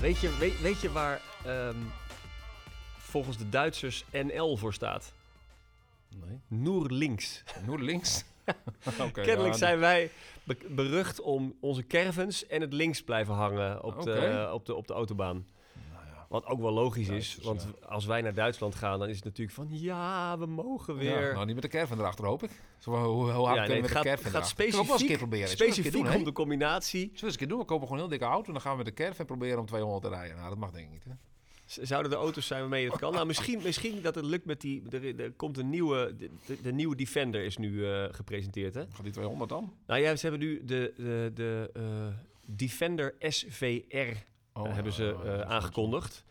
Weet je, weet, weet je waar ehm, volgens de Duitsers NL voor staat? Nee. Noer links. Noord links. Oké, Kennelijk ja, zijn wij be- berucht om onze caravans en het links blijven hangen op, de, op, de, op de autobaan. Ja. Wat ook wel logisch is, want ja. als wij naar Duitsland gaan, dan is het natuurlijk van ja, we mogen Ja, weer. nou, niet met de caravan erachter, hoop ik. Zo, hoe, hoe hard Ja, nee, we met het gaat, de caravan gaat we een keer specifiek, proberen. Specifiek doen, om de combinatie. Zullen we eens een keer doen? We kopen gewoon een heel dikke auto en dan gaan we de caravan proberen om 200 te rijden. Nou, dat mag denk ik niet, hè? Zouden er auto's zijn waarmee dat kan? Nou, misschien, misschien dat het lukt met die. Er, er komt een nieuwe. De, de, de nieuwe Defender is nu eh, gepresenteerd. Hè? Gaat die 200 dan? Nou ja, ze hebben nu de, de, de eh, Defender SVR Oh, hebben ze eh, is aangekondigd.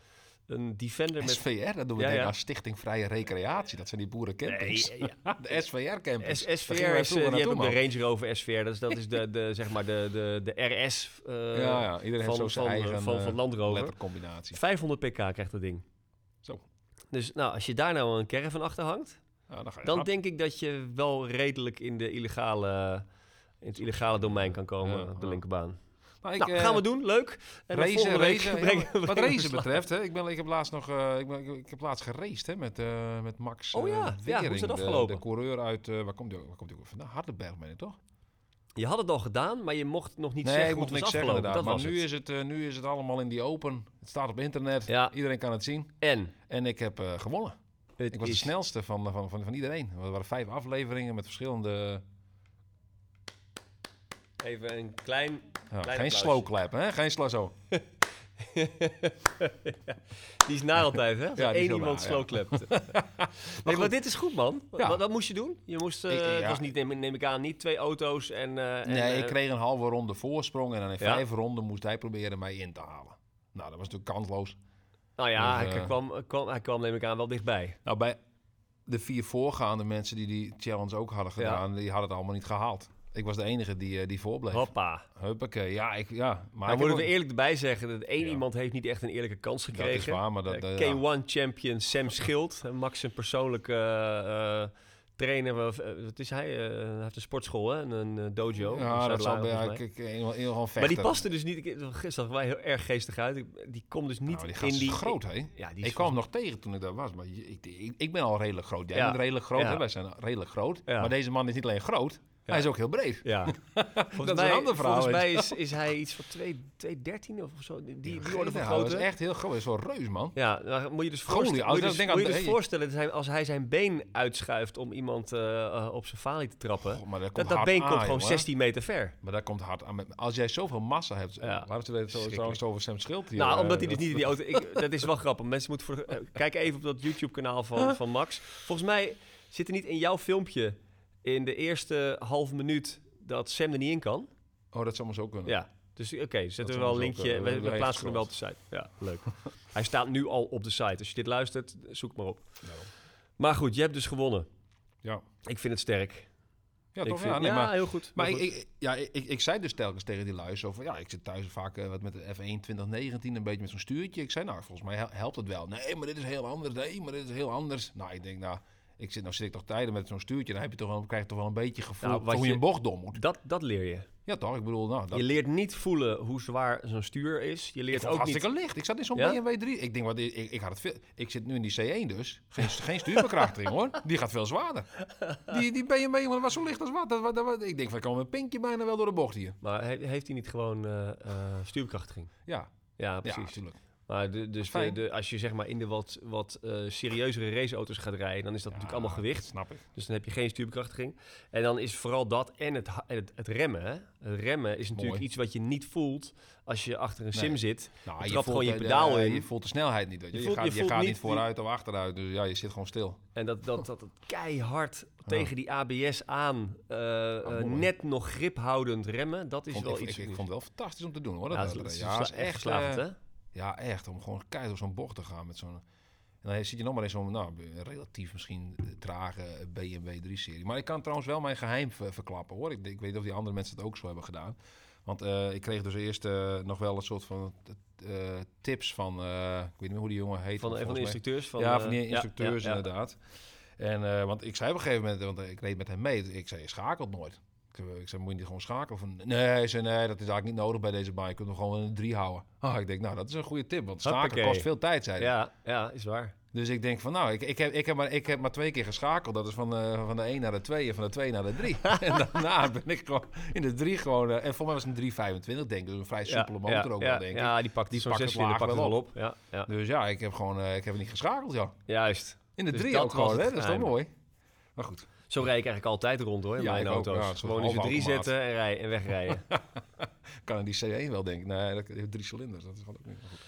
Een Defender met. SVR, dat doen we Ja, denken ja. aan Stichting Vrije Recreatie. Dat zijn die Nee, boerencampings. ja, De SVR-campings. SVR is, eh, die hebben de Range Rover SVR. Dat is, dat is de, de, zeg maar de, de, de RS eh, Ja, ja, iedereen heeft zo van, zijn van, eigen van, eh, van Land Rover. lettercombinatie. 500 pk krijgt dat ding. Zo. Dus nou, als je daar nou een caravan achter hangt, Ja, dan ga je dan hard. denk ik dat je wel redelijk in, de illegale, in het illegale domein kan komen Ja, op de ja. linkerbaan. Maar ik, nou, eh, gaan we doen. Leuk. En Racen, ja, wat racen betreft, hè, ik, ben, ik heb laatst nog, eh, ik, ben, ik, heb laatst geraced hè, met, eh, met Max Oh ja, ja, hoe is Wering, dat de- afgelopen? De, coureur uit, waar komt die, ook- waar komt die ook vandaan? Hardenberg, ben ik toch? Je had het al gedaan, maar je mocht nog niet nee, zeggen hoe het was zeggen afgelopen. inderdaad. Dat Maar was nu het. is, het, nu is het allemaal in die open. Het staat op internet. Ja. Iedereen kan het zien. En En ik heb eh, gewonnen. het Ik was de snelste van, van, van, van iedereen. Er waren vijf afleveringen met verschillende... Even een klein... Geen slow clap, hè? Geen slow zo. Die is naar altijd, hè? Als Ja, één iemand slow clapt. nee, maar dit is goed, man. Ja. wat, wat moest je doen? Je moest... Ik- Het ja. was niet, neem, neem ik aan, niet twee auto's en... eh, en, Nee, ik eh, kreeg een halve ronde voorsprong. En dan in vijf ronden moest hij proberen mij in te halen. Nou, dat was natuurlijk kansloos. Nou ja, Dus, hij, kwam, kwam, hij kwam, neem ik aan, wel dichtbij. Nou, bij de vier voorgaande mensen die die challenge ook hadden gedaan, die hadden het allemaal niet gehaald. Ik was de enige die, eh, die voorbleef. Hoppa. Huppakee, ja, ik, ja. Maar ik moeten we ook- eerlijk erbij zeggen dat één Ja. iemand heeft niet echt een eerlijke kans Dat gekregen. is waar, maar dat... Eh, eh, ja. K1-champion Sam Schild. Eh, Max een persoonlijke eh, eh, trainer. Wat is hij? Eh, hij heeft een sportschool, hè? En een eh, dojo. Ja, dat zal bij volgens ik, vechten. Maar die paste dus niet. ik- Gisteren zag wij heel erg geestig uit. Die komt dus niet Nou, die in die... is groot, hè? Ja, die is Ik kwam hem nog tegen toen ik daar was, maar ik, ik, ik ben al redelijk groot. Jij Ja. bent redelijk groot, Ja. hè? wij zijn redelijk groot. Ja. Maar deze man is niet alleen groot, hij is ook heel breed. Ja. Volgens Dat is mij, een verhaal, Volgens mij is, is hij iets van 213 of zo. Die, die, orde van grootte. Dat is echt heel groot. Dat is wel reus, man. Ja, dan moet je dus Golie, voorstellen, als moet je je dus, moet je dus voorstellen dat hij, als hij zijn been uitschuift om iemand eh, op zijn falie te trappen. Goh, maar dat, dat been aan, komt gewoon jongen. 16 meter ver. Maar dat komt hard aan. Met- Als jij zoveel massa hebt, Ja. laten we het zo, over Sam Schild hier. nou, eh, omdat hij dus dat- niet in die auto... Ik, dat is wel grappig. Mensen moeten voor... eh, kijk even op dat YouTube-kanaal van, van Max. Volgens mij zit er niet in jouw filmpje in de eerste half minuut dat Sam er niet in kan. Oh, dat zou maar zo kunnen. Ja. Dus oké, zetten we wel een ook, linkje. we plaatsen hem wel op de site. Ja, leuk. hij staat nu al op de site. Als je dit luistert, zoek maar op. Maar goed, je hebt dus gewonnen. Ja, Ik vind het sterk. ja ik toch? vind, Ja, nee, ja, maar, heel goed. maar ik, goed. ik, ja, ik, ik, zei dus telkens tegen die lui zo van... Ja, ik zit thuis vaak eh, wat met de F1 2019 een beetje met zo'n stuurtje. Ik zei, nou, volgens mij hel- helpt het wel. Nee, maar dit is heel anders. Nee, maar dit is heel anders. Nou, ik denk, nou... Ik zit, nou zit ik toch tijden met zo'n stuurtje. Dan heb je toch wel, krijg je toch wel een beetje gevoel Nou, hoe je je- een bocht dom moet. dat, dat leer je. Ja, toch? Ik bedoel, nou... Dat, Je leert niet voelen hoe zwaar zo'n stuur is. Je leert ook het niet... hartstikke licht. Ik zat in zo'n Ja? BMW 3. Ik denk, wat, ik, ik, had het veel... Ik zit nu in die C1 dus. Geen, geen stuurbekrachtiging hoor. Die gaat veel zwaarder. Die, die BMW, dat was zo licht als wat. Dat, dat, wa- ik denk, van, ik kom met een pinkje bijna wel door de bocht hier. Maar he- heeft hij niet gewoon eh, eh, stuurbekrachtiging? Ja, Ja, ja precies. natuurlijk. Maar de, dus de, als je zeg maar in de wat, wat eh, serieuzere raceauto's gaat rijden, dan is dat natuurlijk allemaal gewicht. snap ik. Dus dan heb je geen stuurbekrachtiging. En dan is vooral dat en het, het, het remmen. Hè? Het remmen is natuurlijk Mooi. iets wat je niet voelt als je achter een Nee. sim zit. Nou, Je trapt gewoon je pedaal in. Je voelt de snelheid niet. weet Je, Je je, voelt- gaat, je gaat niet niet vooruit of achteruit. Dus ja, je zit gewoon stil. En dat, dat, dat keihard tegen die ABS aan, eh, eh, mooi. net nog grip houdend remmen, dat is Vond, wel ik, iets. ik, ik vond het wel fantastisch om te doen hoor. ja, Dat, dat dat- is, ja, ja, is echt eh, hè? Ja, echt. Om gewoon keihard door zo'n bocht te gaan met zo'n... En dan zit je nog maar in zo'n nou, relatief misschien eh, trage BMW 3-serie. Maar ik kan trouwens wel mijn geheim ver- verklappen hoor. Ik, ik weet niet of die andere mensen het ook zo hebben gedaan. Want eh, ik kreeg dus eerst eh, nog wel een soort van eh, tips van... eh, ik weet niet meer hoe die jongen heet. Van, van de instructeurs. Van, ja, eh, van die instructeurs ja, ja. inderdaad. En, eh, want ik zei op een gegeven moment, want ik reed met hem mee, ik zei, je schakelt nooit. Ik, eh, ik zei, moet je niet gewoon schakelen? Van, nee, zei, nee, dat is eigenlijk niet nodig bij deze baan. Je kunt hem gewoon een drie houden. Ah, ik denk, nou, dat is een goede tip. Want schakelen Hoppakee. kost veel tijd, zei hij. Ja, ja, is waar. Dus ik denk van, nou, ik, ik, heb, ik, heb maar, ik heb maar twee keer geschakeld. Dat is van, eh, van de 1 naar de 2 en van de 2 naar de 3. en daarna ben ik gewoon in de 3 gewoon... eh, en voor mij was het een 325, denk ik. Dus een vrij soepele ja, motor ja, ook ja, wel, denk ik. Ja, die pakt Die pakt het laag pakt het wel op. Ja, ja. Dus ja, ik heb gewoon ik heb niet geschakeld, ja. Juist. In de Dus 3 dat ook gewoon, hè. Dat is toch mooi. Maar goed. Zo rijd ik eigenlijk altijd rond hoor, in Ja, mijn ook. auto's. Ja, Gewoon in de drie zetten en, rij, en wegrijden. Kan aan die C1 wel denken. Nee, dat heeft drie cilinders. Dat is gewoon ook niet goed.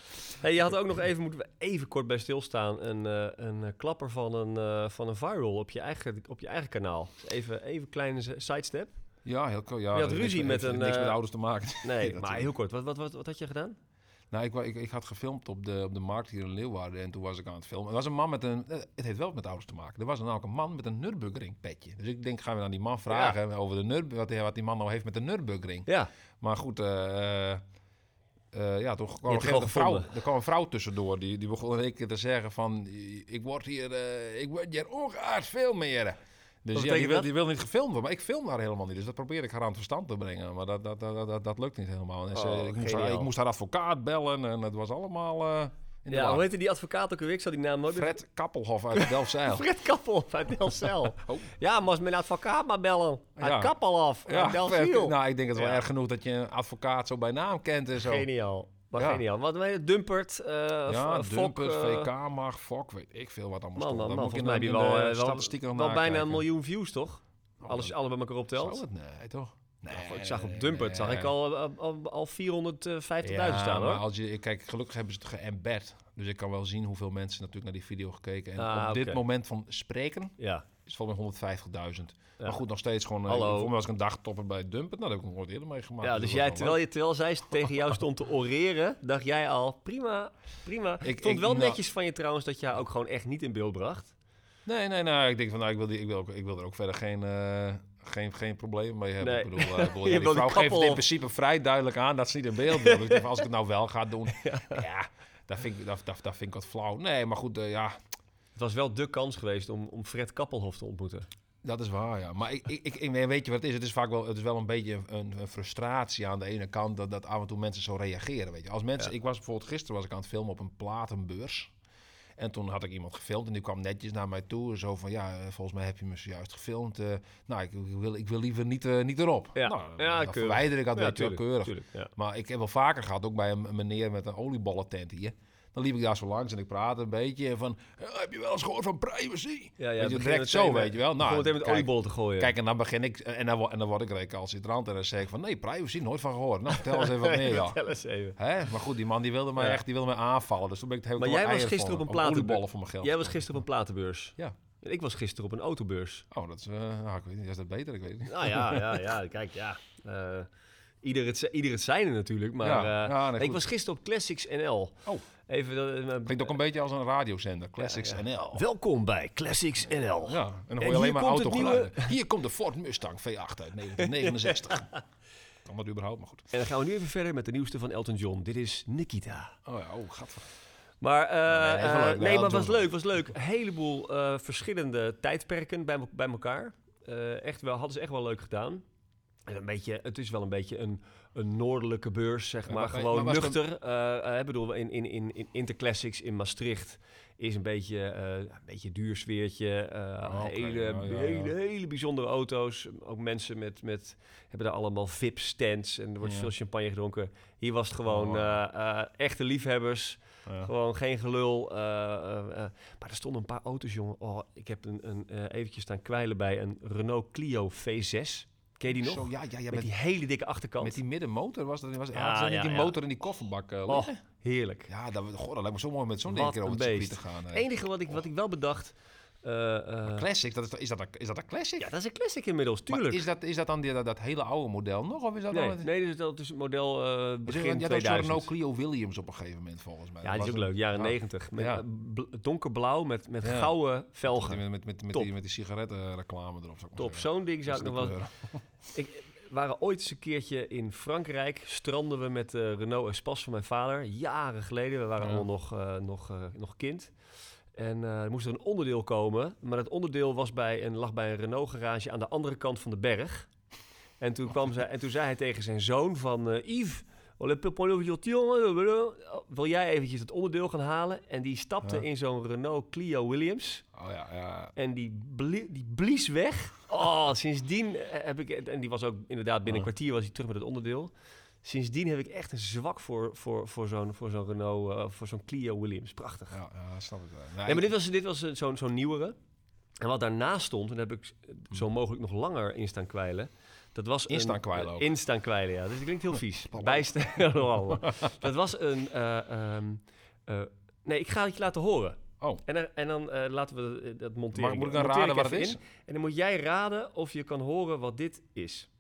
hey, je had ook nog even, moeten we even kort bij stilstaan, een, eh, een eh, klapper van een, eh, van een viral op je eigen, op je eigen kanaal. Dus even even een kleine sidestep. Ja, heel. Ja, Je had heeft ruzie niks- met heeft een, Niks met ouders te maken. Nee, maar heel kort. Wat, wat, wat, wat had je gedaan? Nou, ik, ik, ik had gefilmd op de, op de markt hier in Leeuwarden en toen was ik aan het filmen. Er was een man met een, eh, het heeft wel met ouders te maken. Er was namelijk een man met een Nürburgring petje. Dus ik denk, gaan we aan die man vragen over de Nürburgring, wat, hij- wat die man nou heeft met de Nürburgring. Ja, Maar goed, eh, eh, ja, toch kwam er, een vrouw, er kwam een vrouw tussendoor. Die, die begon in één keer te zeggen van... Ik word hier, eh, ik word hier ongeaard veel meer. Dus ja, betekent die wil, dat? die wil niet gefilmd worden. Maar ik film haar helemaal niet. Dus dat probeer ik haar aan het verstand te brengen. Maar dat, dat, dat, dat, dat lukt niet helemaal. En ze- Oh, ik, moest haar, geniaal. ik moest haar advocaat bellen. En het was allemaal eh in ja hoe heette die advocaat ook alweer? Ik zal die naam nooit meer- Fred Kappelhof uit Delfzijl. Fred Kappel uit Delcel. Oh. Ja, moest mijn advocaat maar bellen. Uit Ja. Kappel af. ja, uit Delciel. nou, ik denk het wel Ja. erg genoeg dat je een advocaat zo bij naam kent en zo. Geniaal. Maar Ja. geniaal. Wat je, Dumpert, eh Ja, Dumpert, eh, VK, mag, Fok, weet ik veel wat allemaal Man, stond. Dan man. moet mij heb je wel, eh, wel, bijna een miljoen views, toch? Oh, Alles, dat- alle bij elkaar optelt. Zou het? Nee, toch? Nee, ik zag op Dumpert zag ik al, al, al, al 450.000 Ja, staan, hoor. als je, kijk, gelukkig hebben ze het geëmbed. Dus ik kan wel zien hoeveel mensen natuurlijk naar die video gekeken. En Ah, op dit moment van spreken Ja. Is volgens mij 150.000. Ja. Maar goed, nog steeds gewoon... eh, Hallo. Voor mij was ik een dagtopper bij Dumpert. Nou, dat heb ik nog nooit eerder meegemaakt. ja, dus was jij, terwijl, je, terwijl zij tegen jou stond te oreren, dacht jij al, prima, prima. Ik- vond wel nou- netjes van je trouwens dat je haar ook gewoon echt niet in beeld bracht. Nee, nee, nee. Ik denk van, nou, ik wil, die, ik wil, ook- ik wil er ook verder geen, eh, geen, geen probleem mee hebben. Nee. Ik bedoel, ik bedoel, ja, die vrouw geeft het in principe vrij duidelijk aan dat ze niet in beeld wil. Dus als ik het nou wel ga doen, ja, dat, vind ik, dat, dat, dat vind ik wat flauw. Nee, maar goed, eh, ja, Het was wel de kans geweest om, om Fred Kappelhof te ontmoeten. dat is waar, ja. Maar ik, ik, ik, weet je wat het is? Het is vaak wel, het is wel een beetje een, een frustratie aan de ene kant dat, dat af en toe mensen zo reageren, weet je. Als mensen, Ja. ik was bijvoorbeeld gisteren was ik aan het filmen op een platenbeurs. En toen had ik iemand gefilmd en die kwam netjes naar mij toe. Zo van, ja, eh, volgens mij heb je me zojuist gefilmd. eh, nou, ik, ik wil, ik wil liever niet, eh, niet erop. Ja. Nou, Ja, keurig. verwijder ik dat Ja, weet je wel tuurlijk, keurig. tuurlijk, ja. Maar ik heb wel vaker gehad, ook bij een een meneer met een oliebollentent hier. Dan liep ik daar zo langs en ik praatte een beetje. En van, "Eh, heb je wel eens gehoord van privacy? Ja, ja, Weet je, direct zo, met- weet je wel. Nou, meteen met kijk, oliebollen te gooien. Kijk, en dan begin ik, en dan, en dan word ik recalcitrant en dan zeg ik van, nee, privacy, nooit van gehoord. Nou, vertel eens even wat meer, ja. Vertel eens even. Hè? Maar goed, die man die wilde mij Ja. echt, die wilde mij aanvallen. Dus toen ben ik het Maar jij was gisteren op een platen- oliebollen voor mijn geld. Jij was gisteren op een platenbeurs. Ja. Ik was gisteren op een autobeurs. Oh, dat is, eh, nou, ik weet niet, is dat beter? Ik weet niet. Nou ja, ja, ja kijk, ja. ieder, het, ieder het zijne natuurlijk. Maar Ja, ja, nee, ik was gisteren op Classics NL. Oh. Even, eh, Klinkt ook een beetje als een radiozender, Classics Ja, NL. Welkom bij Classics NL. Ja, en dan hoor je alleen hier maar autogeluiden. Hier komt de Ford Mustang V8 uit 1969. kan dat überhaupt, maar goed. En dan gaan we nu even verder met de nieuwste van Elton John. Dit is Nikita. Oh ja, oh, gat. Maar, eh, Nee, eh, nee, maar was leuk, was leuk. Een heleboel eh, verschillende tijdperken bij, bij elkaar. Eh, echt wel, hadden ze echt wel leuk gedaan. En een beetje, het is wel een beetje een, een noordelijke beurs, zeg maar. maar- Gewoon maar nuchter. Eh, eh, ik bedoel, in, in, in, in Interclassics in Maastricht is een beetje, eh, een beetje duur sfeertje. Oh, oké. hele, Ja, ja, ja. hele, hele bijzondere auto's. Ook mensen met, met, hebben daar allemaal VIP-stands en er wordt Ja. veel champagne gedronken. Hier was het gewoon Oh. echte liefhebbers. Gewoon geen gelul. Maar er stonden een paar auto's, jongen. Oh, ik heb een, een, eventjes staan kwijlen bij een Renault Clio V6. Ken je die nog? Zo, ja, ja, ja, met, met, die hele dikke achterkant. met die middenmotor was dat. Was, Ja, die motor in die kofferbak uh, oh, heerlijk. Ja, dat, goh, dat lijkt me zo mooi met zo'n ding een het circuit te gaan. Het eh. enige wat ik, wat ik wel bedacht... eh, eh, Classic, dat is, is, dat, een- is dat een classic? ja, dat is een classic inmiddels, Maar tuurlijk. is dat, is dat dan die, dat, dat hele oude model nog? Of is dat nee, dan... nee dus dat is het model Je begin zo'n 2000. Renault Clio Williams op een gegeven moment volgens mij. ja, die Dat is ook was leuk. Jaren ja. 90. Met Ja. bl- donkerblauw met, met Ja. gouden velgen. Met, met, met, met, die, met die sigarettenreclame erop. zou ik maar Top. Zo'n ding zou ik nog wel... Ik, waren ooit eens een keertje in Frankrijk. Stranden we met de Renault Espace van mijn vader. Jaren geleden. We waren Ja. allemaal nog, nog, nog kind. En eh, er moest er een onderdeel komen. Maar dat onderdeel was bij een, lag bij een Renault garage aan de andere kant van de berg. En toen, kwam zij, en toen zei hij tegen zijn zoon van... eh, Yves, wil jij eventjes het onderdeel gaan halen? En die stapte Ja. in zo'n Renault Clio Williams. Oh ja, ja. En die, blie- die blies weg. Oh, sindsdien eh, heb ik... En die was ook inderdaad binnen een kwartier was hij terug met het onderdeel. Sindsdien heb ik echt een zwak voor, voor, voor zo'n voor zo'n Renault, eh, voor zo'n Clio Williams. Prachtig. Ja, ja, snap ik wel. Nee, Ja, maar dit was, dit was eh, zo'n zo'n nieuwere. En wat daarnaast stond, en daar heb ik eh, zo mogelijk nog langer in staan kwijlen. Dat was In een- staan kwijlen eh, ook. In staan kwijlen, ja. Dus dat klinkt heel vies. Bijstaan. dat was een... eh, ehm, eh, nee, ik ga het je laten horen. Oh. En, dan- en dan laten we dat monteren. Maar moet ik dan raden wat het is? in. En dan moet jij raden of je kan horen wat dit is.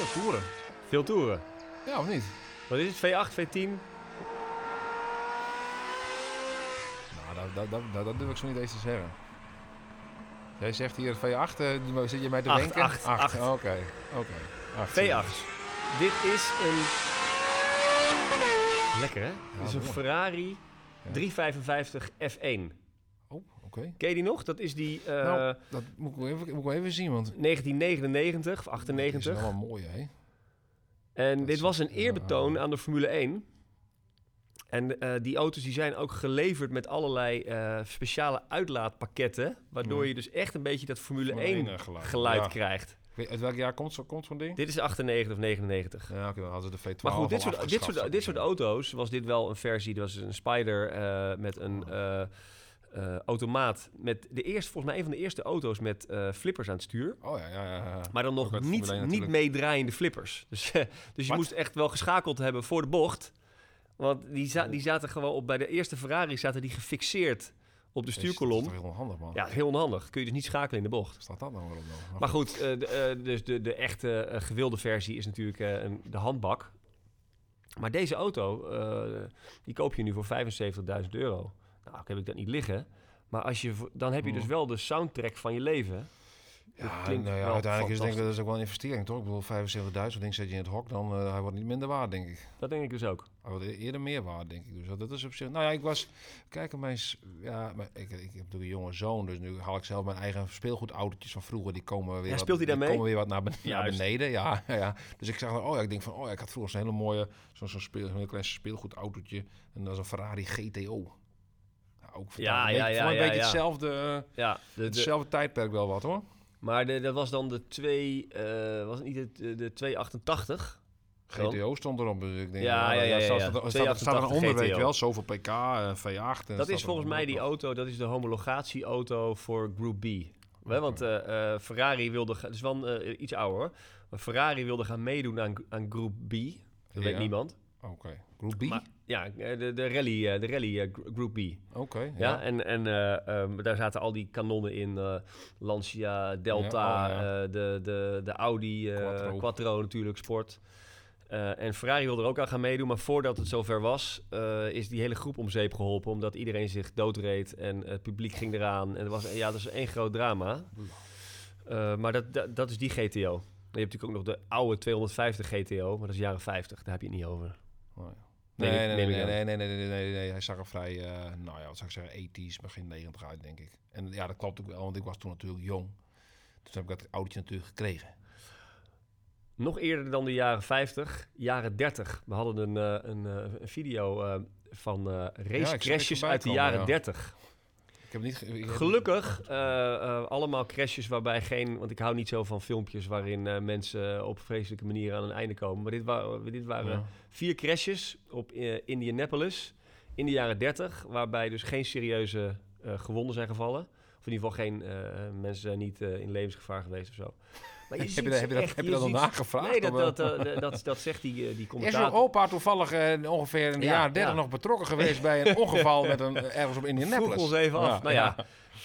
Veel toeren. Veel toeren. Ja, of niet? Wat is het? V8, V10? Nou, dat, dat, dat, dat, dat durf ik zo niet eens te zeggen. Jij zegt hier V8, eh, zit je mij te denken? acht, acht. Oké, oké. Acht, V8. Dit is een... Lekker, hè? Dit is een. Ferrari Ja. 355 F1. Oh, oké. Ken je die nog? Dat is die eh, Nou, dat moet ik, wel even, moet ik wel even zien, want... 1999 of Dat 98. is wel mooi, hè? En Dat dit is- was een eerbetoon aan de Formule 1. En eh, die auto's die zijn ook geleverd met allerlei eh, speciale uitlaatpakketten. Waardoor Ja. je dus echt een beetje dat Formule, Formule 1 1 geluid. geluid Ja. krijgt. Uit welk jaar komt, zo- komt zo'n ding? Dit is 98 of 99. Ja, oké, dan hadden ze de V12 Maar goed, dit soort, dit, soort, dit soort auto's was dit wel een versie. Dat was een Spider met een eh, eh, automaat. Met de eerste, volgens mij een van de eerste auto's met eh, flippers aan het stuur. Oh ja, ja, ja. ja. Maar dan nog niet, Formule 1 niet meedraaiende flippers. Dus, eh, dus je moest echt wel geschakeld hebben voor de bocht. Want die, za- Oh. die zaten gewoon op, bij de eerste Ferrari zaten die gefixeerd op de Jezus, Dat stuurkolom. is toch heel handig, man. Ja, heel onhandig. Kun je dus niet schakelen in de bocht. Staat dat nou weer op dan? Maar goed, de, dus de, de echte gewilde versie is natuurlijk een, de handbak. Maar deze auto, die koop je nu voor 75.000 euro. Nou, heb ik dat niet liggen. Maar als je, dan heb je dus Hmm. wel de soundtrack van je leven. Ja, nou ja, uiteindelijk is denk ik dat is ook wel een investering, toch? Ik bedoel, 75.000 ding zet je in het hok, dan eh hij wordt niet minder waard, denk ik. Dat denk ik dus ook. Hij wordt e- eerder meer waard, denk ik. Dus dat- is op zich... Nou ja, ik was... Kijk, mijn... Ja, maar ik, ik heb natuurlijk een jonge zoon, dus nu haal ik zelf mijn eigen speelgoedautootjes van vroeger. Die komen weer Ja, wat, speelt die komen weer wat naar, ben- naar Juist. beneden. Ja, ja. Dus ik zag, oh ja, ik denk van, oh ja, ik had vroeger zo'n hele mooie, zo'n speel, heel klein speelgoedautootje. En dat is een Ferrari GTO. Ook voor Ja, ja, ja, voor een ja, beetje ja. hetzelfde, eh, Ja, de, de- hetzelfde tijdperk wel wat, hoor. maar de, dat was dan de 2, eh was het niet de, de, de 288? Dan? GTO stond erop, dus ik denk... Ja, nou, ja, ja, ja, staat, staat, staat, 288 staat er een onder, weet je GTO. wel, zoveel pk, eh, V8. En Dat is volgens mij die auto, dat is de homologatieauto voor Group B. Hè, Want eh, eh, Ferrari wilde, het is wel eh, iets ouder hoor. Maar Ferrari wilde gaan meedoen aan, aan Group B. Dat weet niemand. Oké. Group B? Maar, ja, de, de rally, eh, de rally eh, Gr- Group B. Oké, Ja, ja. en, en eh, ehm, daar zaten al die kanonnen in. eh, Lancia, Delta, Ja, oh, ja. eh, de, de, de Audi, eh, Quattro. Quattro. natuurlijk, Sport. Eh, en Ferrari wilde er ook aan gaan meedoen. Maar voordat het zover was, eh, is die hele groep om zeep geholpen. Omdat iedereen zich doodreed en het publiek ging eraan. En er was, ja, dat is één groot drama. Eh, maar dat, dat, dat is die GTO. Je hebt natuurlijk ook nog de oude 250 GTO, maar dat is jaren 50. Daar heb je het niet over. Oh, ja. Nee, nee, nee, nee, nee, nee, nee, nee. Hij zag er vrij, eh, nou ja, wat zou ik zeggen, 80s, begin 90 uit, denk ik. En ja, dat klopt ook wel, want ik was toen natuurlijk jong. Dus heb ik dat autootje natuurlijk gekregen. Nog eerder dan de jaren 50, jaren 30. We hadden een, eh, een, eh, een video eh, van eh racecrashes uit de komen, jaren ja. 30. Ik heb niet... ge- ik heb- Gelukkig eh, eh, allemaal crashes waarbij geen... Want ik hou niet zo van filmpjes waarin eh, mensen op vreselijke manieren aan een einde komen. Maar dit, wa dit waren Ja. vier crashes op Indianapolis in de jaren 30. Waarbij dus geen serieuze gewonden zijn gevallen. Of in ieder geval geen mensen zijn niet in levensgevaar geweest of zo. Maar je Heb je, heb je dat, echt- heb je dat nog ziet- nagevraagd? Nee, dat, eh, dat, dat, dat zegt die, eh, die Is commentator. uw opa toevallig eh, ongeveer in de Ja, jaren 30 ja. nog betrokken geweest bij een ongeval met een, ergens op Indianapolis? Vroeg ons even af. Ja, nou ja,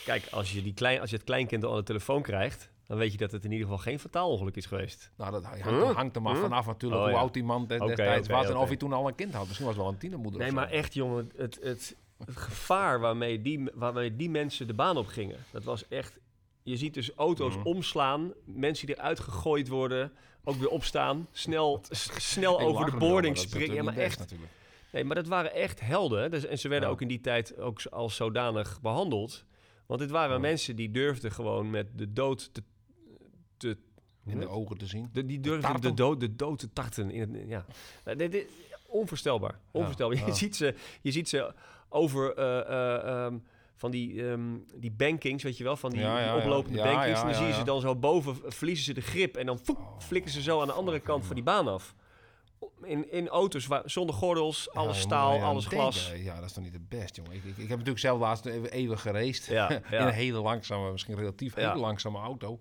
kijk, als je, die klein, als je het kleinkind al aan de telefoon krijgt... dan weet je dat het in ieder geval geen fataal ongeluk is geweest. Nou, dat hangt, Huh? hangt er maar Huh? vanaf natuurlijk Oh, hoe oud die man destijds oké, was en of hij toen al een kind had. Misschien was het wel een tienermoeder Nee, maar echt, jongen, het, het, het gevaar waarmee die, waarmee die mensen de baan op gingen... dat was echt je ziet dus auto's Mhm. omslaan, mensen die eruit gegooid worden, ook weer opstaan, snel, snel over de boarding is springen. Ja, maar echt. natuurlijk. Nee, maar dat waren echt helden. Dus, en ze werden Ja. ook in die tijd ook als zodanig behandeld. Want dit waren Ja. mensen die durfden gewoon met de dood te... te In de ogen te zien. de, die durfden de dood, de dood te tarten. In het, ja. Dit, dit- onvoorstelbaar. Onvoorstelbaar. Je, ziet ze, je ziet ze over eh, eh, ehm, van die, ehm, die bankings, weet je wel, van die, Ja, ja, die ja. oplopende Ja, bankings. en dan zie je ze dan zo boven, verliezen ze de grip en dan Oh, flikken ze zo aan de andere kant van die baan af. In, in auto's waar, zonder gordels, alles staal, alles denken. glas. Ja, dat is toch niet het best, jongen. Ik, ik, ik heb natuurlijk zelf laatst even. Ja, in een hele langzame, misschien relatief hele langzame auto.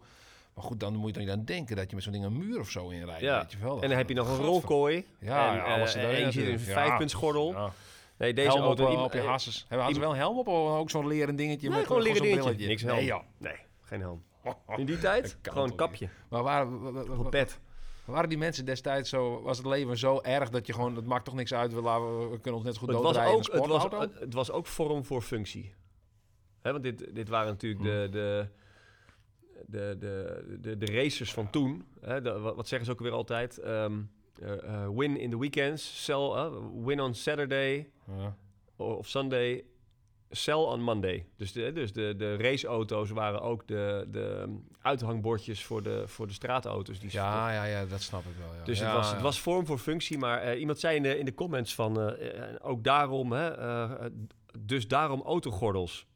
Maar goed, dan moet je toch niet aan denken dat je met zo'n ding een muur of zo inrijdt. Ja. Weet je wel. En dan heb je nog een rolkooi. Ja, en, eh, alles zit en erin je zit in een vijfpuntsgordel. Ja. Nee, deze helm op, auto... eh, iem- op je eh, hasses. Hebben hadden ze wel een helm op of ook zo'n leren dingetje? Nee, met gewoon eh, leren dingetje. brilletje? Niks helm. Nee, joh. Nee, geen helm. In die tijd, Dat kan gewoon toch kapje. Maar waren, wa- wa- wa- Op bed. waren die mensen destijds zo... Was het leven zo erg dat je gewoon... Het maakt toch niks uit, we, laten we, we kunnen ons net zo goed Het was, doodrijden ook, in een het, was, het was ook vorm voor functie. Hè, want dit, dit waren natuurlijk de, de, de, de, de, de racers van toen. Hè, de- wat, wat zeggen ze ook weer altijd? Ehm, eh, eh, win in the weekends, sell, eh, win on Saturday Ja. of Sunday, sell on Monday. Dus de, dus de, de raceauto's waren ook de, de uithangbordjes voor de, voor de straatauto's. Die Ja, ja, ja, dat snap ik wel. Ja. dus Ja, het, was, het was vorm voor functie, maar eh, iemand zei in de, in de comments van eh, eh, ook daarom, hè, dus daarom autogordels.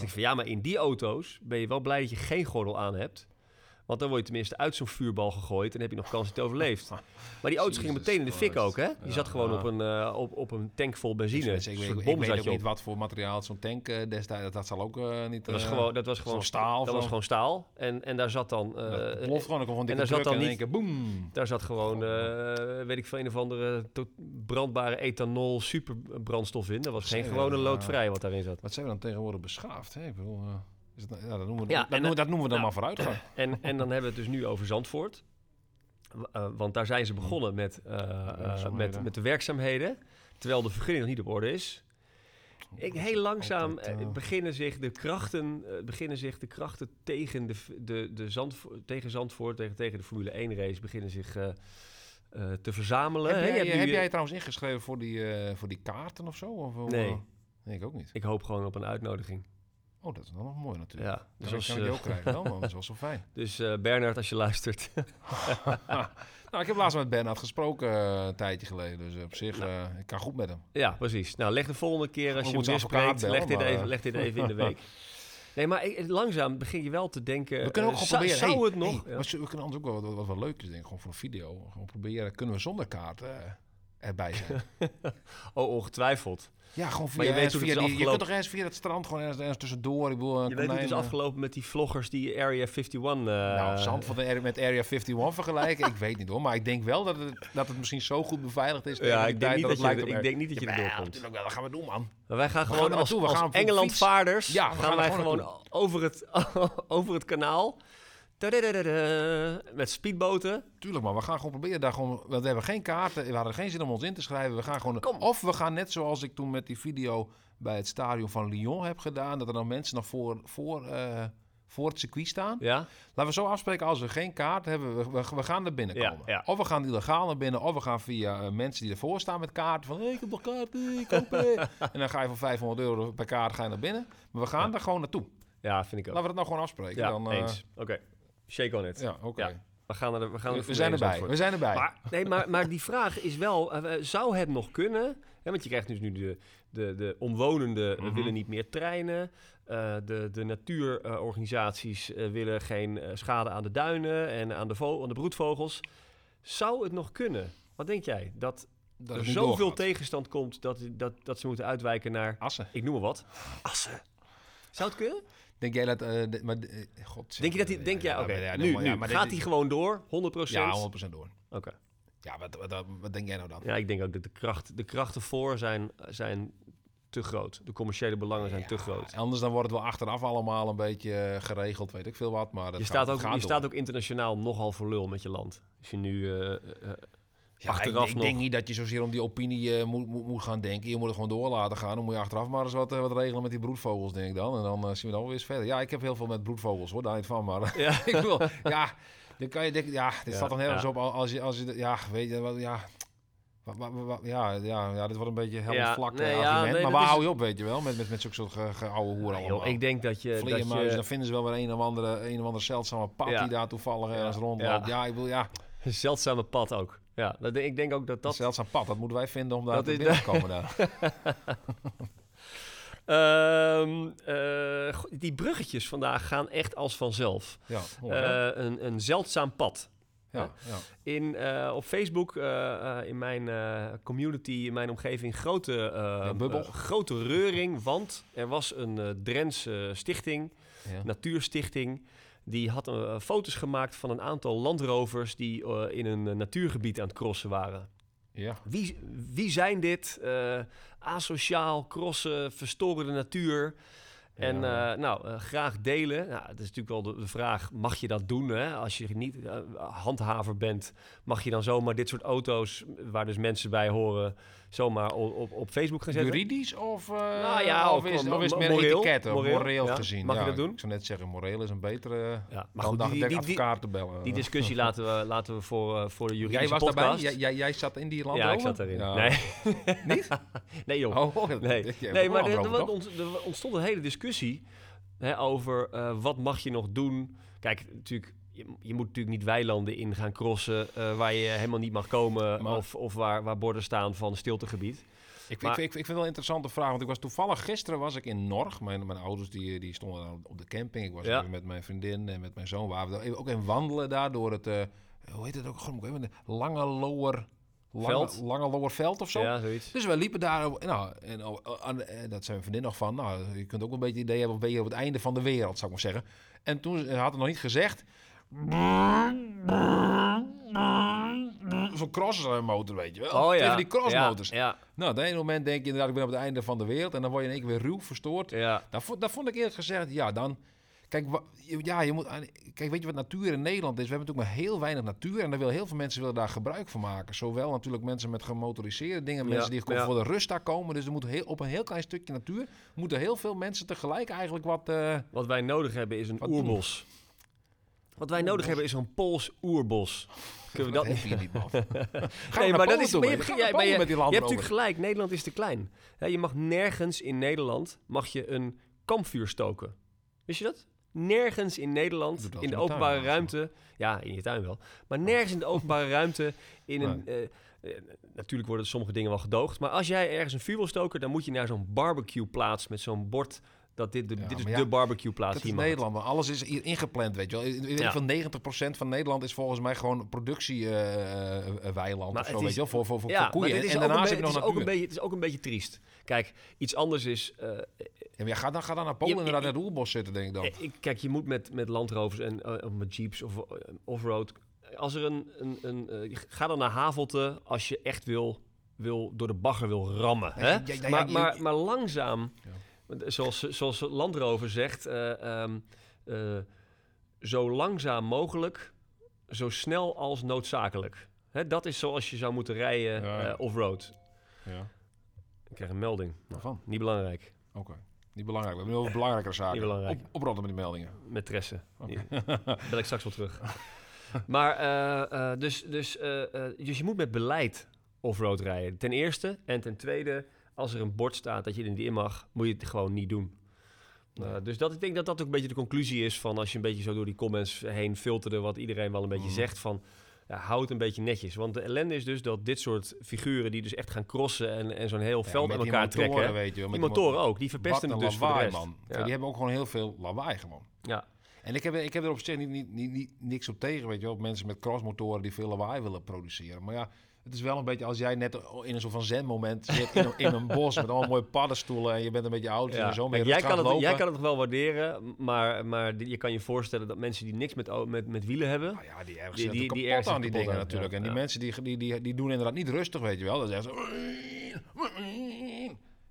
Ik van ja, maar in die auto's ben je wel blij dat je geen gordel aan hebt. Want dan word je tenminste uit zo'n vuurbal gegooid en heb je nog kans dat je het overleeft. Maar die auto's gingen meteen in de fik ook, hè? Die Ja, zat gewoon ja. op, een, eh, op, op een tank vol benzine. Ik, ik, weet- ik ook niet wat voor materiaal zo'n tank eh, destijds... Dat, dat zal ook eh, niet... Dat was gewoon, dat was gewoon staal Dat was gewoon staal. En, en daar zat dan... eh, dat ploft gewoon, komt en daar dikke zat dan en in niet- één keer boem. Daar zat gewoon, eh, weet ik veel, een of andere brandbare ethanol superbrandstof in. Dat was geen gewone loodvrij wat daarin zat. Wat zijn we dan tegenwoordig beschaafd? Hè? Ik bedoel, eh, is het, nou- ja, dat, noemen we, Ja, dat, en, noemen, dat noemen we dan ja. maar vooruitgang. En, en dan hebben we het dus nu over Zandvoort. Eh, want daar zijn ze begonnen met, eh, eh, met, met de werkzaamheden. Terwijl de vergunning nog niet op orde is. Ik, heel langzaam Altijd, eh, eh, beginnen, zich de krachten, eh, beginnen zich de krachten tegen, de, de, de Zandvo- tegen Zandvoort, tegen, tegen de Formule 1 race, beginnen zich eh, eh, te verzamelen. Heb, jij, nu, heb eh, jij je trouwens ingeschreven voor die, eh, voor die kaarten of zo? Of, Nee. eh? nee, ik ook niet. Ik hoop gewoon op een uitnodiging. Oh, dat is dan nog mooi natuurlijk. Ja, dus, als, kan ik die eh, ook krijgen dan, man. Dat is wel zo fijn. dus eh, Bernard, als je luistert. nou, ik heb laatst met Bernhard gesproken eh, een tijdje geleden. Dus op zich, Nou. ik kan goed met hem. ja, precies. Nou, leg de volgende keer als je hem spreekt, leg, dit even, leg dit even in de week. Nee, maar langzaam begin je wel te denken... We kunnen ook gewoon proberen. Zou hey, het nog... hey, Ja. we kunnen anders ook wel wat, wat, wat leuk is, denk ik. Gewoon voor een video. Gewoon proberen. Kunnen we zonder kaart erbij zijn? Oh, ongetwijfeld. ja, gewoon via, Maar je weet via die, Je kunt toch ergens via het strand gewoon ergens, ergens tussendoor. Ik bedoel, Je weet hoe het is eh, afgelopen met die vloggers die Area 51... eh Nou, zand van de met Area 51 vergelijken, ik weet niet hoor. Maar ik denk wel dat het, dat het misschien zo goed beveiligd is. Ja, ik denk, niet dat, je, ik denk niet dat je Jawel, erdoor komt. wel, dat gaan we doen man. Maar wij gaan gaan gewoon er als, we als gaan Engelandvaarders... Ja, we gaan, gaan wij gewoon gewoon over het, over het kanaal... Met speedboten. Tuurlijk man, we gaan gewoon proberen daar gewoon... Want we hebben geen kaarten, we hadden geen zin om ons in te schrijven. We gaan gewoon... Kom. Of we gaan net zoals ik toen met die video bij het stadion van Lyon heb gedaan. Dat er dan mensen nog voor, voor, eh, voor het circuit staan. Ja? Laten we zo afspreken, als we geen kaart hebben, we, we, we gaan er binnenkomen. Ja, ja. Of we gaan illegaal naar binnen, of we gaan via eh, mensen die ervoor staan met kaarten. Van, hey, ik heb nog kaarten, ik koop. En dan ga je voor 500 euro per kaart ga je naar binnen. Maar we gaan daar gewoon naartoe. Ja, vind ik ook. Laten we dat nou gewoon afspreken. Ja, dan, eh, eens. Oké. Shake on it. Ja, oké. Ja, We gaan er, we gaan er we zijn erbij, we zijn erbij. Maar, nee, maar, maar die vraag is wel, eh, eh, zou het nog kunnen? Hè, want je krijgt dus nu de, de, de omwonenden eh, Mhm. willen niet meer treinen. De, de natuurorganisaties willen geen schade aan de duinen en aan de, vo- aan de broedvogels. Zou het nog kunnen? Wat denk jij? Dat dat er zoveel doorgaat. tegenstand komt dat, dat, dat ze moeten uitwijken naar, Assen. ik noem maar wat, Assen. Zou het kunnen? Denk jij dat... eh, de- maar, eh, God, Denk je dat hij, denk jij, ja, oké, ja, nu, maar- nu gaat hij gewoon door, 100%? Ja, 100% door. Oké. Ja, wat, wat, wat, denk jij nou dan? Ja, ik denk ook dat de, kracht, de krachten voor zijn, zijn te groot. De commerciële belangen zijn te groot. Anders dan wordt het wel achteraf allemaal een beetje eh, geregeld, weet ik veel wat. Maar Je, gaat- staat ook, je door. staat ook internationaal nogal voor lul met je land. Als je nu... eh, eh, Ja, achteraf ik, ik nog. denk niet dat je zozeer om die opinie eh, moet, moet, moet gaan denken. Je moet het gewoon door laten gaan. Dan moet je achteraf maar eens wat, eh, wat regelen met die broedvogels, denk ik dan. En dan eh, zien we dan wel eens verder. Ja, ik heb heel veel met broedvogels, hoor. Daar niet van. Maar Ja. ik wil, ja, dan kan je denken, ja, dit Ja, staat dan nergens ja. op al- als je, als je, ja, weet je, wat, ja... Ja, ja, ja, dit wordt een beetje heel Ja, vlak nee, ja, nee, maar waar is- hou je op, weet je wel? Met, met, met zulke soort ge, ge, oude hoeren joh, allemaal. ik denk dat je... Dat je dan vinden ze wel weer een of andere, een of andere zeldzame pad Ja. die daar toevallig ergens rondloopt. Ja. Ja, ik wil, ja, een zeldzame pad ook. Ja, dat, ik denk ook dat dat dat... zeldzaam pad, dat moeten wij vinden om daar te binnen te komen daar. Ehm, eh, die bruggetjes vandaag gaan echt als vanzelf. Ja? Eh, een, een zeldzaam pad. ja, ja. In, eh, op Facebook, eh, eh, in mijn eh, community, in mijn omgeving, grote, eh, bubbel. eh, grote reuring. Want er was een eh Drentse stichting. Natuurstichting. Die had eh, foto's gemaakt van een aantal landrovers die eh, in een eh, natuurgebied aan het crossen waren. ja. Wie, wie zijn dit? Asociaal, crossen, verstoren de natuur. En Ja. nou, graag delen. Nou, het is natuurlijk wel de, de vraag, mag je dat doen? Hè? Als je niet handhaver bent, mag je dan zomaar dit soort auto's, waar dus mensen bij horen, zomaar op, op, op Facebook gaan zetten? Juridisch of, eh Nou ja, of of is, of is het meer moreel. etiketten, Moreel, moreel, ja. gezien? Mag je Ja, dat doen? Ik zou net zeggen, moreel is een betere Ja, maar goed, die, die, die, advocaat te bellen. die discussie laten we, laten we voor, eh, voor de juridische jij was podcast. daarbij? Jij, jij, jij zat in die land ja, ik zat erin. Nee. Niet? nee, joh. Oh, oh, Nee, nee er maar er, er er ontstond een hele discussie hè, over eh, wat mag je nog doen. Kijk, natuurlijk, je, je moet natuurlijk niet weilanden in gaan crossen eh, waar je helemaal niet mag komen Maar- of, of waar, waar borden staan van stiltegebied. Ik, Maar- ik, ik, ik vind het wel een interessante vraag, want ik was toevallig gisteren was ik in Norg. Mijn, mijn ouders die, die stonden dan op de camping. Ik was Ja. met mijn vriendin en met mijn zoon. Waren we ook even wandelen daar door het, eh, hoe heet het ook? Even de Lange Lower, Veld? lange Lower Veld of zo. Ja, zoiets. Dus we liepen daar, nou, en eh, dat zei mijn vriendin nog van, nou, je kunt ook een beetje het idee hebben, ben je op het einde van de wereld, zou ik maar zeggen. En toen had het nog niet gezegd. Zo'n crossmotor, weet je wel. Oh ja. Tegen die crossmotors. Ja, Nou, op het ene moment denk je inderdaad, ik ben op het einde van de wereld. En dan word je in één keer weer ruw verstoord. ja. Dat, vond, vond ik eerlijk gezegd, ja, dan... Kijk, ja, je moet, aan- kijk, weet je wat natuur in Nederland is? We hebben natuurlijk maar heel weinig natuur. En daar wil heel veel mensen willen daar gebruik van maken. Zowel natuurlijk mensen met gemotoriseerde dingen. Ja, Mensen die gewoon ja. voor de rust daar komen. Dus er moet heel, op een heel klein stukje natuur... moeten heel veel mensen tegelijk eigenlijk wat... eh, Wat wij nodig hebben is een oerbos. Wat wij nodig hebben is een Pools oerbos. Kunnen we dat niet, man? Nee, maar dat is. Maar je, ja, maar je, Polen met die je Land hebt natuurlijk gelijk. Nederland is te klein. Je mag nergens in Nederland mag je een kampvuur stoken. Wist je dat? Nergens in Nederland in de tuin openbare wel, ruimte. Ja, in je tuin wel. Maar nergens in de openbare ruimte in een. eh, eh, natuurlijk worden sommige dingen wel gedoogd. Maar als jij ergens een vuur wil stoken, dan moet je naar zo'n barbecue plaats met zo'n bord. Dat dit, de, Ja, dit is ja, de barbecue plaats. Dat is hier. Nederland, maar alles is hier ingepland, weet je wel. In- in- Ja. Van 90% van Nederland is volgens mij gewoon productieweiland of zo, weet je wel, voor, voor, voor, Ja, voor koeien. is en daarnaast heb je nog het is ook een beetje, Het is ook een beetje triest. Kijk, iets anders is... eh, Ja, maar ga, dan, ga dan naar Polen inderdaad je- in het oerbos zitten, denk ik dan. Ik- Kijk, je moet met, met landrovers en eh, met jeeps of eh, offroad. Als er een. een, een ga dan naar Havelte als je echt wil, wil door de bagger wil rammen. Hè? maar, maar, maar langzaam, zoals, zoals Landrover zegt, eh, ehm, eh, zo langzaam mogelijk, zo snel als noodzakelijk. Hè, dat is zoals je zou moeten rijden Ja, ja. eh, offroad. Ja. Ik krijg een melding. Waarvan? Niet belangrijk. Oké. Niet belangrijk. We hebben nu over belangrijkere zaken. Niet belangrijk. Op, met die meldingen. Met tressen. Oké. Bel ik straks wel terug. maar, dus, dus, dus je moet met beleid offroad rijden. Ten eerste. En ten tweede, als er een bord staat dat je er niet in mag, moet je het gewoon niet doen. Uh, dus dat, ik denk dat dat ook een beetje de conclusie is van als je een beetje zo door die comments heen filterde, wat iedereen wel een beetje Mhm. zegt van, ja, hou het een beetje netjes. Want de ellende is dus dat dit soort figuren die dus echt gaan crossen en, en zo'n heel Ja, veld met aan elkaar motoren, trekken. weet je wel. Die met motoren ook, die verpesten het dus voor de lawaai, rest. Ja. Die hebben ook gewoon heel veel lawaai gewoon. Ja. En ik heb, ik heb er op zich niet, niet, niet, niet, niks op tegen, weet je wel. op Mensen met crossmotoren die veel lawaai willen produceren. Maar ja, het is wel een beetje als jij net in een soort van zen-moment zit in een, in een bos met allemaal mooie paddenstoelen en je bent een beetje oud en zo. Je jij, kan het, lopen. jij kan het nog wel waarderen, maar, maar je kan je voorstellen dat mensen die niks met, met, met wielen hebben... Nou ja, die ergens Die- die- die ergens aan die dingen aan, natuurlijk. ja, En die mensen die, die, die, die doen inderdaad niet rustig, weet je wel. Dan zeggen ze...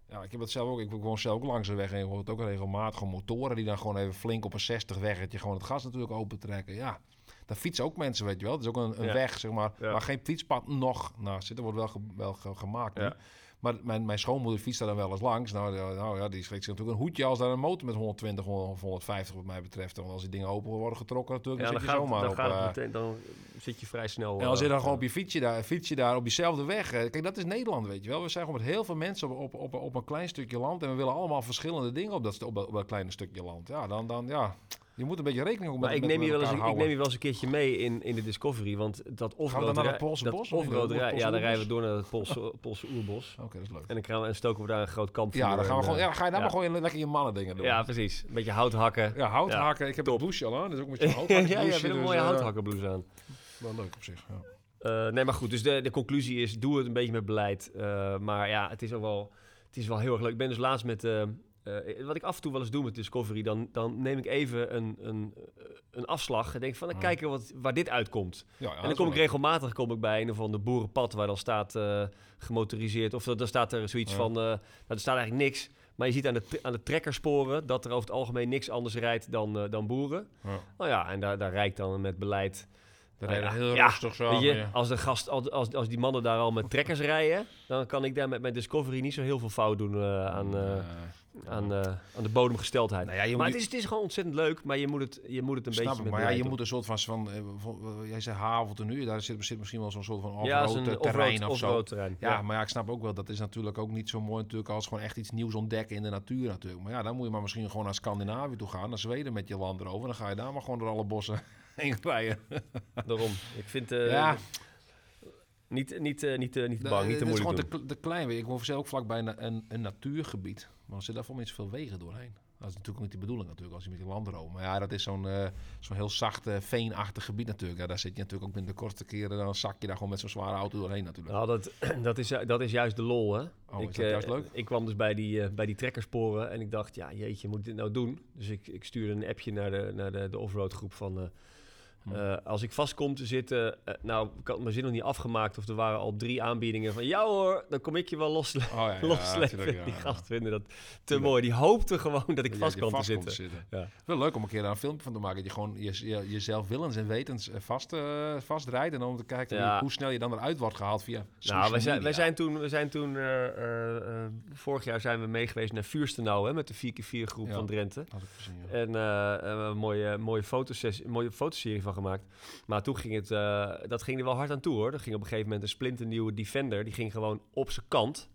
Ja, ik heb het zelf ook. Ik woon zelf ook langs de weg en je hoort ook regelmatig gewoon motoren die dan gewoon even flink op een 60 weggetje gewoon het gas natuurlijk open trekken. Ja, daar fietsen ook mensen, weet je wel. Het is ook een, een Ja. weg, zeg maar, waar geen fietspad nog nou, zit. Er wordt wel, ge- wel ge- gemaakt nu. Ja. Maar mijn, mijn schoonmoeder fietst daar dan wel eens langs. Nou, ja, nou ja, die schrikt zich natuurlijk een hoedje als daar een motor met 120 of 150 wat mij betreft. Want als die dingen open worden getrokken natuurlijk, Ja, dan dan, zit je gaat, zomaar dan, op... gaat het eh, meteen, dan zit je vrij snel. en als je eh, dan gewoon op je fietsje daar, fiets je daar op diezelfde weg. eh, Kijk, dat is Nederland, weet je wel. We zijn gewoon met heel veel mensen op, op, op, op een klein stukje land. En we willen allemaal verschillende dingen op dat, st- op dat, op dat kleine stukje land. Ja, dan, dan ja. Je moet een beetje rekening ook met Maar ik neem, je wel eens, ik neem houden. je wel eens een keertje mee in, in de Discovery. Want dat Gaan we offroad naar rij- het Poolse dat bos? Poolse ja, dan rijden we door naar het Poolse, Poolse oerbos. Oké, dat is leuk. En dan gaan we, en stoken we daar een groot kamp Ja, dan gaan we gewoon, ja, dan ga je daar ja. maar gewoon lekker je mannen dingen doen. Ja, precies. Een beetje hout hakken. Ja, hout Ja, hakken. Ik heb een douche al aan, dus ook met je hout ja, hakken. ja, je hebt een mooie houthakkerblouse aan. Wel leuk op zich, ja. Eh, nee, maar goed. Dus de, de conclusie is, doe het een beetje met beleid. Eh, maar ja, het is ook wel, het is wel heel erg leuk. Ik ben dus laatst met... eh, eh, wat ik af en toe wel eens doe met Discovery, dan, dan neem ik even een, een, een afslag en denk van, dan Ja. kijken wat, waar dit uitkomt. Ja, ja, en dan kom ik regelmatig kom ik bij een of ander boerenpad waar dan staat eh, gemotoriseerd. Of dan staat er zoiets Ja. van, eh, nou, er staat eigenlijk niks. Maar je ziet aan de, aan de trekkersporen dat er over het algemeen niks anders rijdt dan, eh, dan boeren. Ja. Nou ja, en daar, daar rijdt dan met beleid. Nou rijden ja, heel rustig zo. Weet je, ja. als, de gast, als, als, die mannen daar al met trekkers rijden, dan kan ik daar met mijn Discovery niet zo heel veel fout doen eh, aan, eh, aan, eh, aan de bodemgesteldheid. Nou ja, maar moet- het is, het is gewoon ontzettend leuk, maar je moet het, je moet het een Snap beetje maar ja, je moet een soort van, van jij zei havelte nu, daar zit, zit misschien wel zo'n soort van. Ja, off-road terrein offroad, of zo. terrein. Ja, maar ja, ik snap ook wel, dat is natuurlijk ook niet zo mooi natuurlijk als gewoon echt iets nieuws ontdekken in de natuur natuurlijk. Maar ja, dan moet je maar misschien gewoon naar Scandinavië toe gaan, naar Zweden met je land erover. Dan ga je daar maar gewoon door alle bossen heen rijden. Daarom. Ik vind eh, ja, niet, niet, eh, niet, eh, niet te de- bang, niet te het is moeilijk gewoon doen. te, te klein. Ik woon zelf ook vlakbij een, een, een natuurgebied. Maar er zitten daar voor mij niet zoveel wegen doorheen. Dat is natuurlijk ook niet de bedoeling natuurlijk, als je met je land erover. Maar ja, dat is zo'n eh, zo'n heel zacht, veenachtig gebied natuurlijk. Ja, daar zit je natuurlijk ook binnen de kortste keren, dan zak je daar gewoon met zo'n zware auto doorheen natuurlijk. Nou, dat, dat, is, dat is juist de lol, hè? Oh, is ik, dat eh, juist leuk? ik kwam dus bij die, eh, bij die trekkersporen en ik dacht, ja, jeetje, moet ik dit nou doen? Dus ik, ik stuurde een appje naar de, naar de, de offroad groep van... eh, als ik vast kom te zitten, eh, nou, ik had mijn zin nog niet afgemaakt of er waren al drie aanbiedingen van, ja hoor, dan kom ik je wel los, Oh ja, ja, die vinden dat te mooi. Die hoopten gewoon dat ik vast kwam te zitten. te. Wel leuk om een keer daar een filmpje van te maken. Dat je gewoon je, je- jezelf willens en wetens eh, vast, eh, vastrijdt. En dan om te kijken hoe, snel je dan eruit wordt gehaald via Nou, wij zijn, wij zijn toen, we zijn toen vorig jaar zijn we mee geweest naar Vuurstenau hè, met de 4x4 groep van Drenthe. Gezien. En een mooie, mooie, fotosessie, mooie fotoserie van gemaakt. Maar toen ging het, eh, dat ging er wel hard aan toe hoor. Er ging op een gegeven moment een splinternieuwe Defender. Die ging gewoon op zijn kant.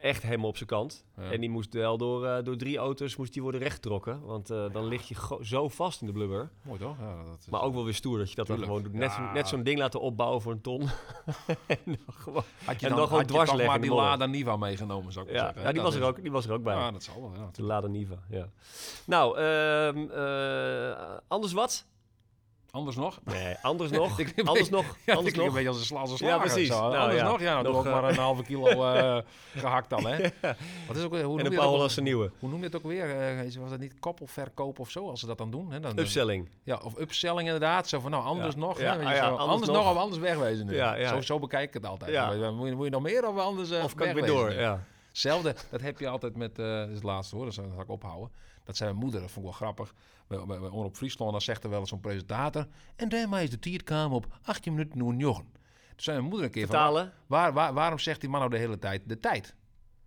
Echt helemaal op zijn kant. Ja. En die moest wel door, eh, door drie auto's moest die worden rechtgetrokken. Want eh, dan lig je zo vast in de blubber. Mooi toch? Ja, dat is, Maar ook wel weer stoer dat je dat dan gewoon doet. Net, zo- net zo'n ding laten opbouwen voor een ton. en dan gewoon had je en dan, dan gewoon dwars leggen maar die. Lada Niva meegenomen, zou ik Ja, zeggen. ja die, Dat was er ook, die was er ook bij. Ja, dat zal wel. Ja, De Lada Niva, ja. Nou, ehm, eh, anders wat? Anders nog? Nee, anders nog. Ik anders nog. Ja, anders ik een nog. beetje als een sla als een Ja, precies. Zo. Nou, Anders ja. nog? Ja, nou, Nog, doe ook eh, maar een halve kilo eh, gehakt dan, hè? Wat is ook, weer- hoe, En een ook- Hollandse nieuwe. hoe noem je het ook weer? Eh, was dat niet koppelverkoop of zo, als ze dat dan doen? Hè? Dan, Upselling. Ja, of upselling inderdaad. Zo van, nou, anders nog. Hè, weet je ah zo. anders anders, nog. nog of anders wegwezen nu. Zo, zo bekijk ik het altijd. Ja. Moet, je, moet je nog meer of anders eh, Of kan ik weer door? Ja. Hetzelfde, dat heb je altijd met, eh dat is het laatste hoor, dat zal ik ophouden. Dat zei mijn moeder, dat vond ik wel grappig. Bij, bij, bij Omroep Friesland, dan zegt er wel eens zo'n presentator. En daarmee is de tierkamer op 18 minuten nu jochen. Toen zei mijn moeder een keer van, Vertalen. Waar, waar, waarom zegt die man nou de hele tijd de tijd?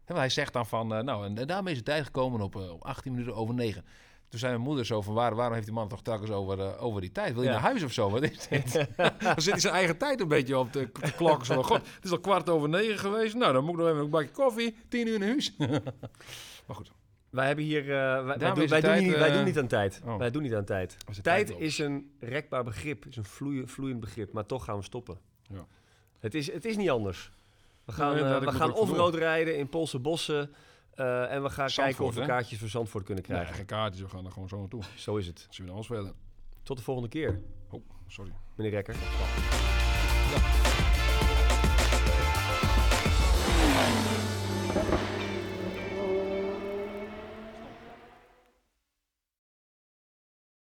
Want hij zegt dan van, eh, nou, en daarmee is de tijd gekomen op, eh, op 18 minuten over 9. Toen zei mijn moeder zo van, waar, waarom heeft die man toch telkens over, eh, over die tijd? Wil je Ja. naar huis of zo? Wat is dit? dan zit hij zijn eigen tijd een beetje op de, de klok. Zo, God, het is al kwart over negen geweest. Nou, dan moet ik nog even een bakje koffie. Tien uur naar huis. maar goed. Wij hebben hier... eh, wij, doen, is wij, doen wij eh, doen niet aan tijd. oh. Wij doen niet aan tijd. De Tijd is een rekbaar begrip. Is een vloeie, vloeiend begrip. Maar toch gaan we stoppen. Ja. Het, is, het is niet anders. We gaan, Nee, eh, we gaan offroad rijden in Poolse bossen. en we gaan kijken of we hè? kaartjes voor Zandvoort kunnen Nee, krijgen. geen kaartjes, we gaan er gewoon zo naartoe. Zo is het. Zullen we alles verder? Tot de volgende keer, Oh, sorry. meneer Rekker. Ja.